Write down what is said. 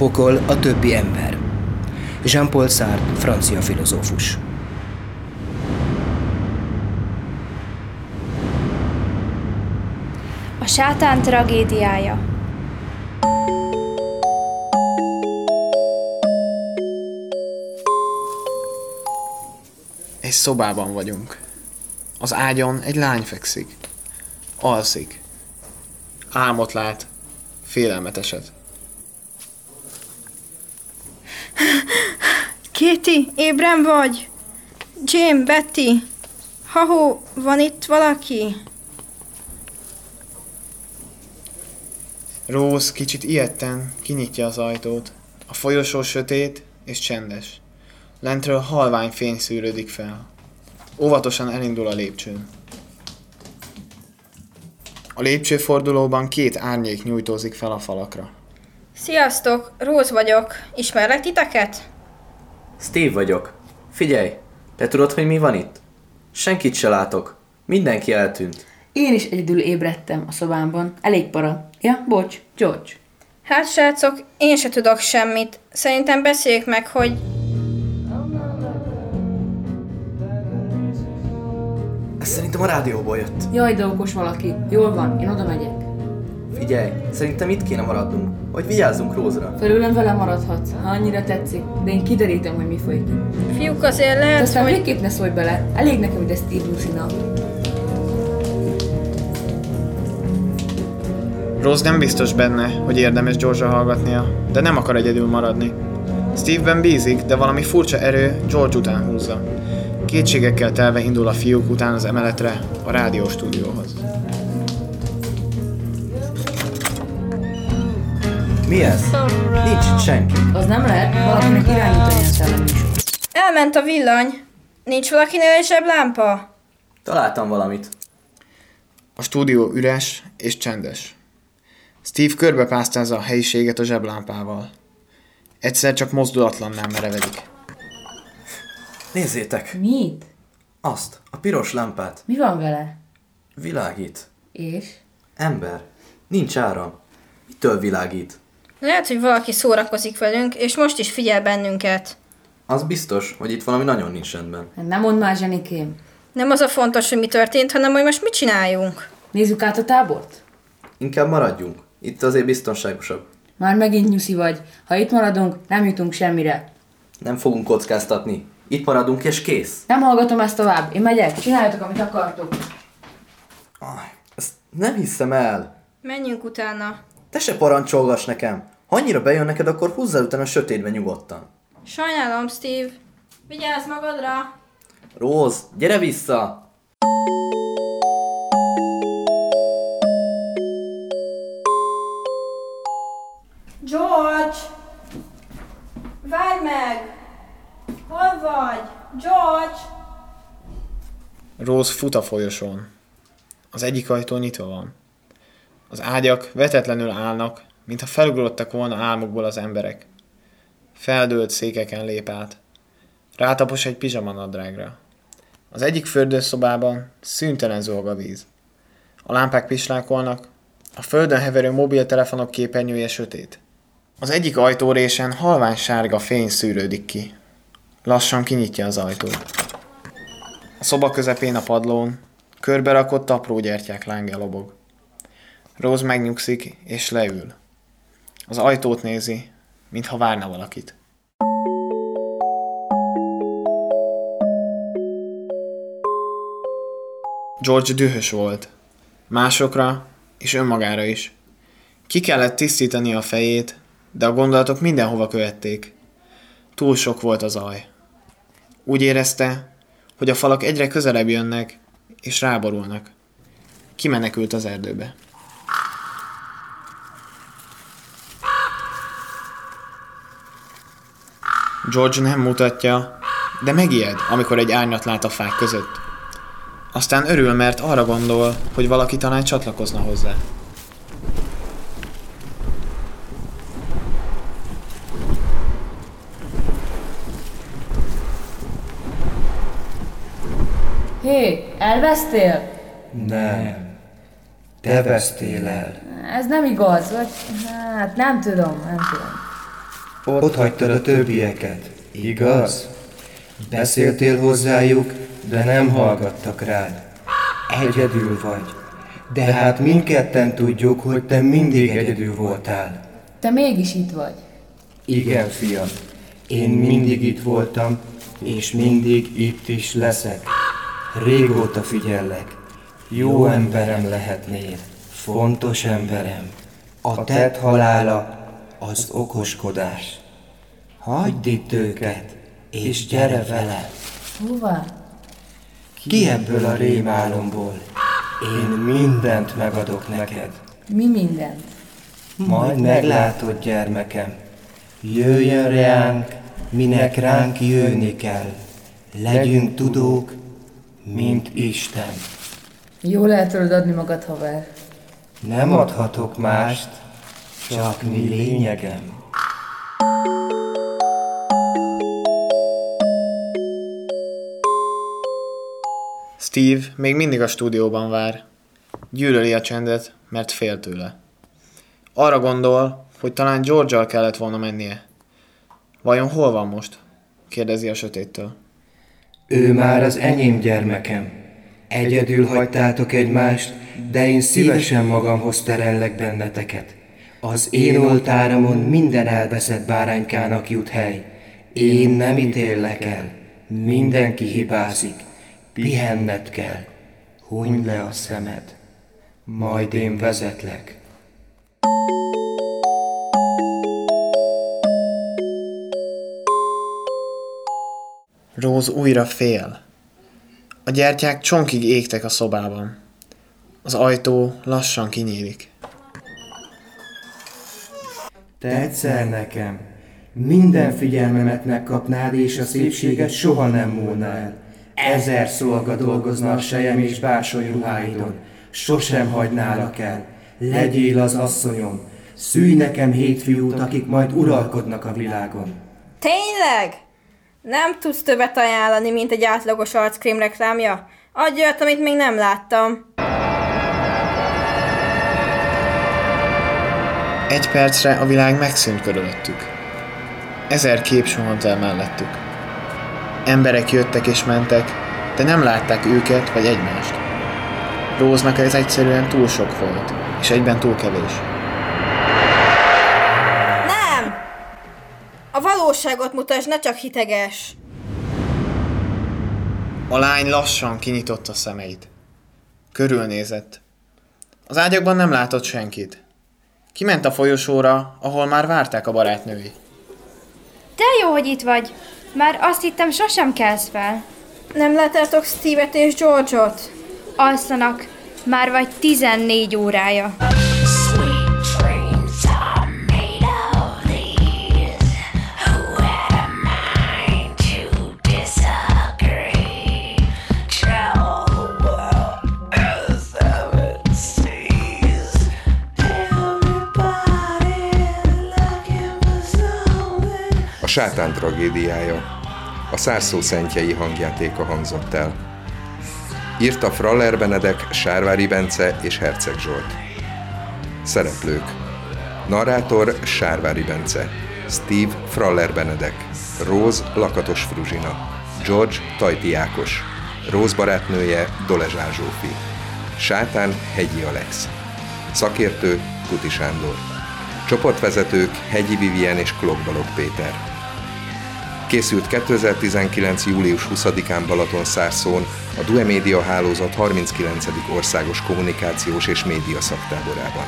pokol, a többi ember. Jean-Paul Sartre, francia filozófus. A sátán tragédiája Egy szobában vagyunk. Az ágyon egy lány fekszik. Alszik. Álmot lát. Félelmeteset. Kéti, ébren vagy? Jim, Betty, Haho, van itt valaki? Rose kicsit ilyetten kinyitja az ajtót. A folyosó sötét és csendes. Lentről halvány fény szűrődik fel. Óvatosan elindul a lépcsőn. A lépcsőfordulóban két árnyék nyújtózik fel a falakra. Sziasztok, Rose vagyok. Ismerlek titeket? Steve vagyok. Figyelj, te tudod, hogy mi van itt? Senkit se látok. Mindenki eltűnt. Én is egyedül ébredtem a szobámban. Elég para. Ja, bocs, George. Hát srácok, én se tudok semmit. Szerintem beszéljük meg, hogy... Ez szerintem a rádióból jött. Jaj, de okos valaki. Jól van, én oda megyek. Figyelj, szerintem itt kéne maradnunk, hogy vigyázzunk Rózra. Felülem vele maradhatsz, ha annyira tetszik, de én kiderítem, hogy mi folyik itt. Fiúk, azért De lehet, aztán hogy... végképp ne szólj bele. Elég nekem ide Steve Lucina. Rose nem biztos benne, hogy érdemes george hallgatnia, de nem akar egyedül maradni. Steve-ben bízik, de valami furcsa erő George után húzza. Kétségekkel telve indul a fiúk után az emeletre, a rádióstúdióhoz. Mi ez? Nincs itt senki. Az nem lehet, valakinek irányítani a szelleműsor. Elment a villany. Nincs valakinél egy zseblámpa? Találtam valamit. A stúdió üres és csendes. Steve körbepásztázza a helyiséget a zseblámpával. Egyszer csak mozdulatlanná merevedik. Nézzétek! Mit? Azt, a piros lámpát. Mi van vele? Világít. És? Ember. Nincs áram. Mitől világít? Lehet, hogy valaki szórakozik velünk, és most is figyel bennünket. Az biztos, hogy itt valami nagyon nincs rendben. Hát Nem mondd már, Zsenikém. Nem az a fontos, hogy mi történt, hanem hogy most mit csináljunk. Nézzük át a tábort? Inkább maradjunk. Itt azért biztonságosabb. Már megint nyuszi vagy. Ha itt maradunk, nem jutunk semmire. Nem fogunk kockáztatni. Itt maradunk és kész. Nem hallgatom ezt tovább. Én megyek. Csináljatok, amit akartok. Aj, ezt nem hiszem el. Menjünk utána. Te se parancsolgass nekem. Ha annyira bejön neked, akkor húzzál utána a sötétbe nyugodtan. Sajnálom, Steve. Vigyázz magadra! Róz, gyere vissza! George! Várj meg! Hol vagy? George! Rose fut a folyosón. Az egyik ajtó nyitva van. Az ágyak vetetlenül állnak, mintha felugrottak volna álmukból az emberek. Feldőlt székeken lép át. Rátapos egy pizsamanadrágra. Az egyik fürdőszobában szüntelen zolg a víz. A lámpák pislákolnak, a földön heverő mobiltelefonok képernyője sötét. Az egyik ajtórésen halvány sárga fény szűrődik ki. Lassan kinyitja az ajtót. A szoba közepén a padlón körbe rakott apró gyertyák lángja lobog. Rose megnyugszik és leül. Az ajtót nézi, mintha várna valakit. George dühös volt. Másokra és önmagára is. Ki kellett tisztítani a fejét, de a gondolatok mindenhova követték. Túl sok volt az aj. Úgy érezte, hogy a falak egyre közelebb jönnek, és ráborulnak. Kimenekült az erdőbe. George nem mutatja, de megijed, amikor egy árnyat lát a fák között. Aztán örül, mert arra gondol, hogy valaki talán csatlakozna hozzá. Hé, elvesztél? Nem. Te vesztél el. Ez nem igaz, vagy? Hát nem tudom, nem tudom. Ott hagytad a többieket, igaz? Beszéltél hozzájuk, de nem hallgattak rád. Egyedül vagy. De hát mindketten tudjuk, hogy te mindig egyedül voltál. Te mégis itt vagy. Igen, fiam. Én mindig itt voltam, és mindig itt is leszek. Régóta figyellek. Jó emberem lehetnél. Fontos emberem. A tett halála az okoskodás. Hagyd itt őket, és gyere vele. Hova? Ki ebből a rémálomból? Én mindent megadok neked. Mi mindent? Majd meglátod, gyermekem. Jöjjön ránk, minek ránk jönni kell. Legyünk tudók, mint Isten. Jól el tudod adni magad, haver. Nem adhatok mást, csak mi lényegem. Steve még mindig a stúdióban vár. Gyűlöli a csendet, mert fél tőle. Arra gondol, hogy talán george kellett volna mennie. Vajon hol van most? kérdezi a sötéttől. Ő már az enyém gyermekem. Egyedül hagytátok egymást, de én szívesen magamhoz terellek benneteket. Az én oltáramon minden elveszett báránykának jut hely. Én nem ítéllek el. Mindenki hibázik. Pihenned kell. Hunyd le a szemed. Majd én vezetlek. Rose újra fél. A gyertyák csonkig égtek a szobában. Az ajtó lassan kinyílik. Tetszel nekem. Minden figyelmemet megkapnád, és a szépséget soha nem múlna el. Ezer szolga dolgozna a sejem és bársony ruháidon. Sosem hagynálak el. Legyél az asszonyom. Szűj nekem hét fiút, akik majd uralkodnak a világon. Tényleg? Nem tudsz többet ajánlani, mint egy átlagos arckrém reklámja? Adj olyat, amit még nem láttam. Egy percre a világ megszűnt körülöttük. Ezer kép suhant el mellettük. Emberek jöttek és mentek, de nem látták őket vagy egymást. Róznak ez egyszerűen túl sok volt, és egyben túl kevés. Nem! A valóságot mutasd, ne csak hiteges. A lány lassan kinyitotta szemeit. Körülnézett. Az ágyakban nem látott senkit. Kiment a folyosóra, ahol már várták a barátnői. De jó, hogy itt vagy. Már azt hittem, sosem kelsz fel. Nem láttátok Steve-et és George-ot? Alszanak. Már vagy 14 órája. Sátán tragédiája. A szárszó szentjei hangjátéka hangzott el. Írta Fraller Benedek, Sárvári Bence és Herceg Zsolt. Szereplők. Narrátor Sárvári Bence. Steve Fraller Benedek. Rose Lakatos Fruzsina. George Tajti Ákos. Rose barátnője Dolezsá Zsófi. Sátán Hegyi Alex. Szakértő Kuti Sándor. Csoportvezetők Hegyi Vivien és Klok Balog Péter. Készült 2019. július 20-án Balaton Szárszón a Due Média hálózat 39. országos kommunikációs és média szaktáborában.